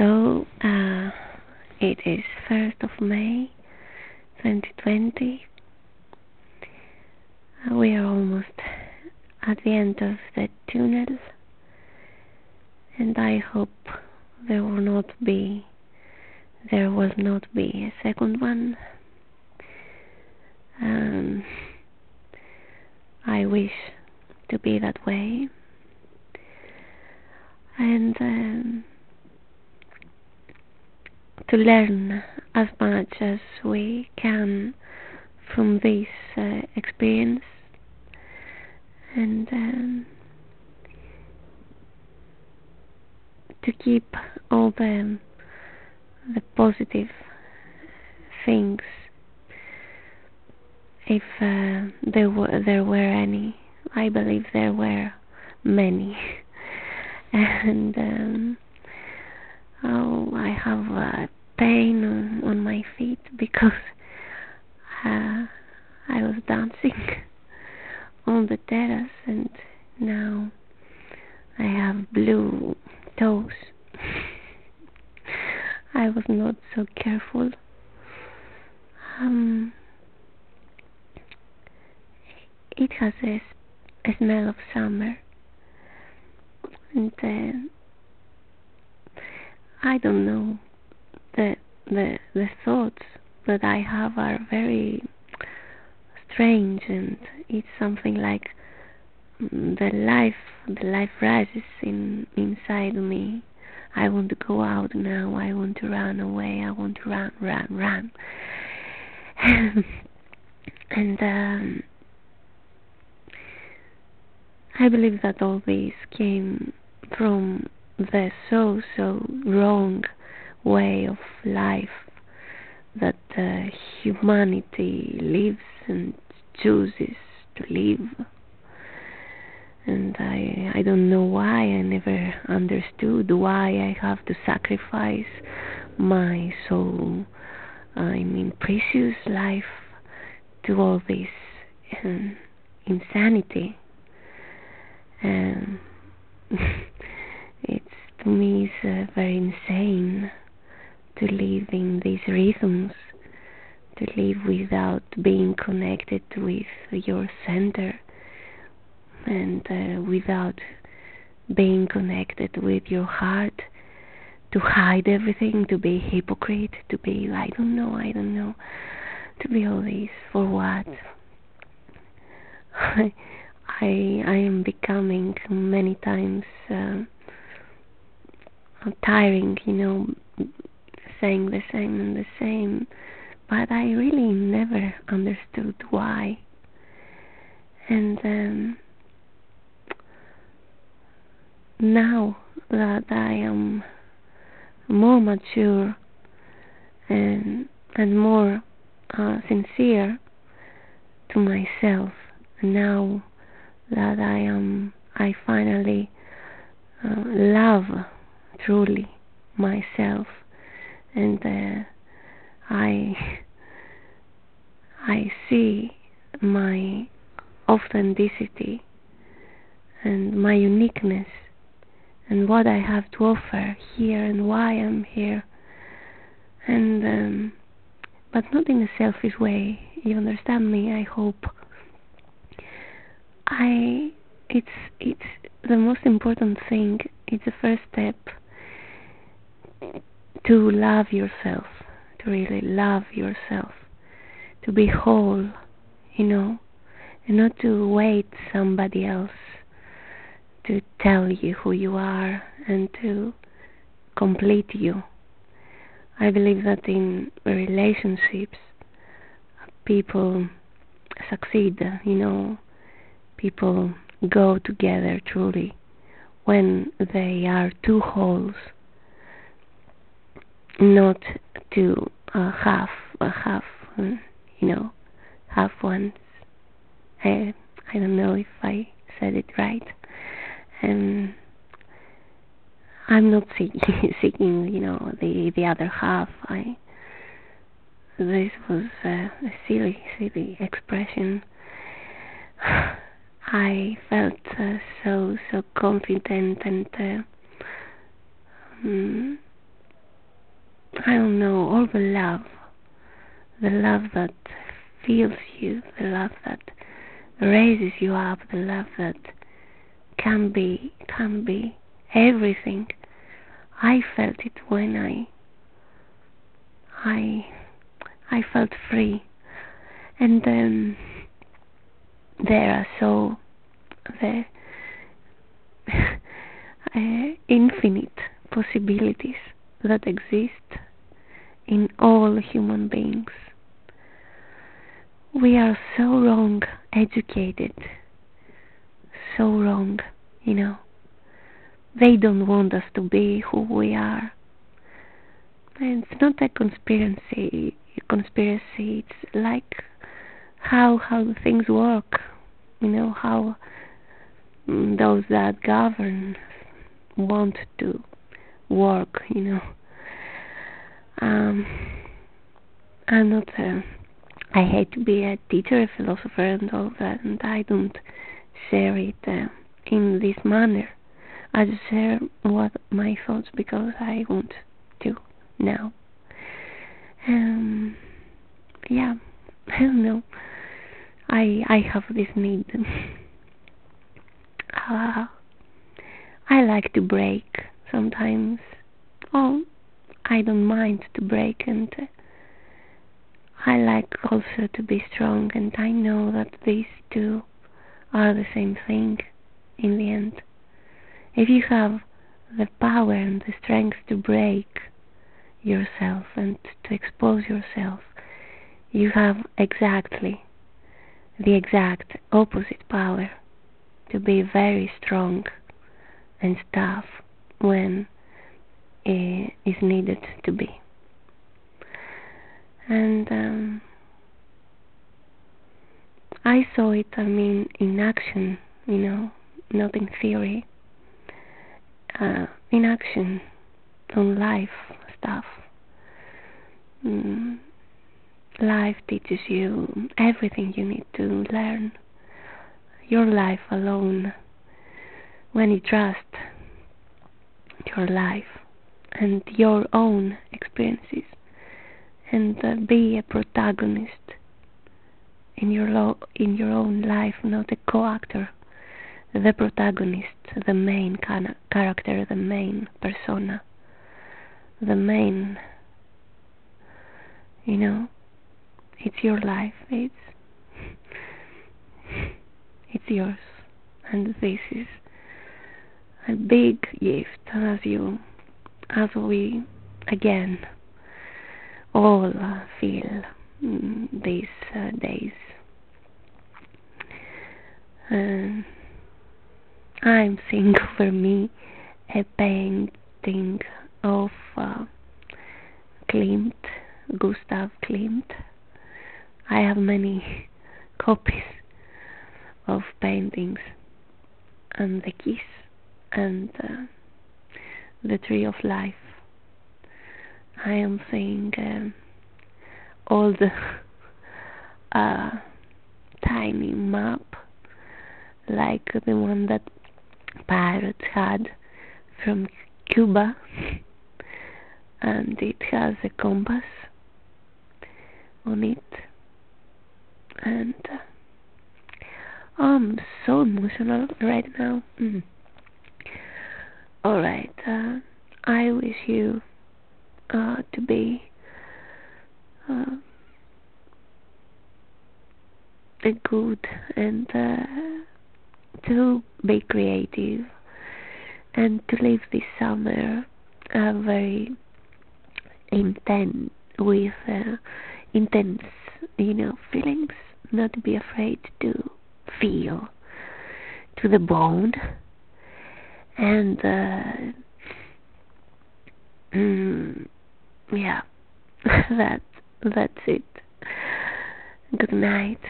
So, uh, it is 1st of May 2020. Uh, we are almost at the end of the tunnel, and I hope there will not be there will not be a second one. Um, I wish to be that way, and um, to learn as much as we can from this uh, experience. And um, to keep all the the positive things if uh, there were there were any I believe there were many. And um, oh I have a pain on, my feet because uh, I was dancing on the terrace and now I have blue toes. I was not so careful. Um, it has a, a smell of summer and uh, I don't know the the the thoughts that I have are very strange and it's something like the life the life rises in inside me. I want to go out now. I want to run away. I want to run run run. And um, I believe that all this came from the so so wrong way of life that uh, humanity lives and chooses to live. And I, I don't know why I never understood why I have to sacrifice my so, I mean, precious life to all this um, insanity. And to me it's uh, very insane to live in these rhythms, to live without being connected with your center and uh, without being connected with your heart, to hide everything, to be hypocrite, to be, I don't know, I don't know, to be all this for what? I, I, I am becoming many times uh, tiring, you know, saying the same and the same, but I really never understood why. And um, now that I am more mature and and more uh, sincere to myself, now that I am, I finally uh, love truly myself. And uh, I I see my authenticity and my uniqueness and what I have to offer here and why I'm here. And um, but not in a selfish way. You understand me I hope. I it's it's the most important thing. It's the first step to love yourself, to really love yourself, to be whole, you know, and not to wait somebody else to tell you who you are and to complete you. I believe that in relationships, people succeed, you know, people go together truly when they are two wholes not to uh, half uh, half uh, you know half ones I I don't know if I said it right. And I'm not seeking, seeking you know the the other half. I this was a silly silly expression. I felt uh, so so confident and uh, um, I don't know, all the love, the love that fills you, the love that raises you up, the love that can be, can be everything. I felt it when I, I, I felt free, and then there are so the uh, infinite possibilities that exist in all human beings. We are so wrong educated, so wrong, you know. They don't want us to be who we are. And it's not a conspiracy. Conspiracy. It's like how how things work. You know how those that govern want to work. You know. Um, I'm not. A, I hate to be a teacher, a philosopher, and all that, and I don't share it uh, in this manner. I just share what my thoughts because I want to now. Um, yeah, I don't know. I I have this need. uh, I like to break sometimes. Oh, I don't mind to break, and uh, I like also to be strong. And I know that these two are the same thing in the end. If you have the power and the strength to break yourself and to expose yourself, you have exactly the exact opposite power to be very strong and tough when it is needed to be. And um, I saw it, I mean, in action, you know, not in theory, uh, in action on life stuff. Mm, life teaches you everything you need to learn. Your life alone, when you trust your life and your own experiences and uh, be a protagonist in your lo- in your own life, not a co-actor, the protagonist, the main can- character, the main persona, the main. You know, it's your life. It's it's yours, and this is a big gift as you as we again all uh, feel these uh, days. Um, I'm seeing for me a painting of uh, Klimt, Gustav Klimt. I have many copies of paintings and the kiss and uh, the tree of life. I am seeing um, all the uh, tiny map like the one that pirates had from Cuba and it has a compass on it and uh, I'm so emotional right now mm. Alright uh, I wish you uh, to be uh, good and uh, to be creative and to live this summer uh, very intense with uh, intense you know feelings not be afraid to feel to the bone and uh, mm, yeah that that's it good night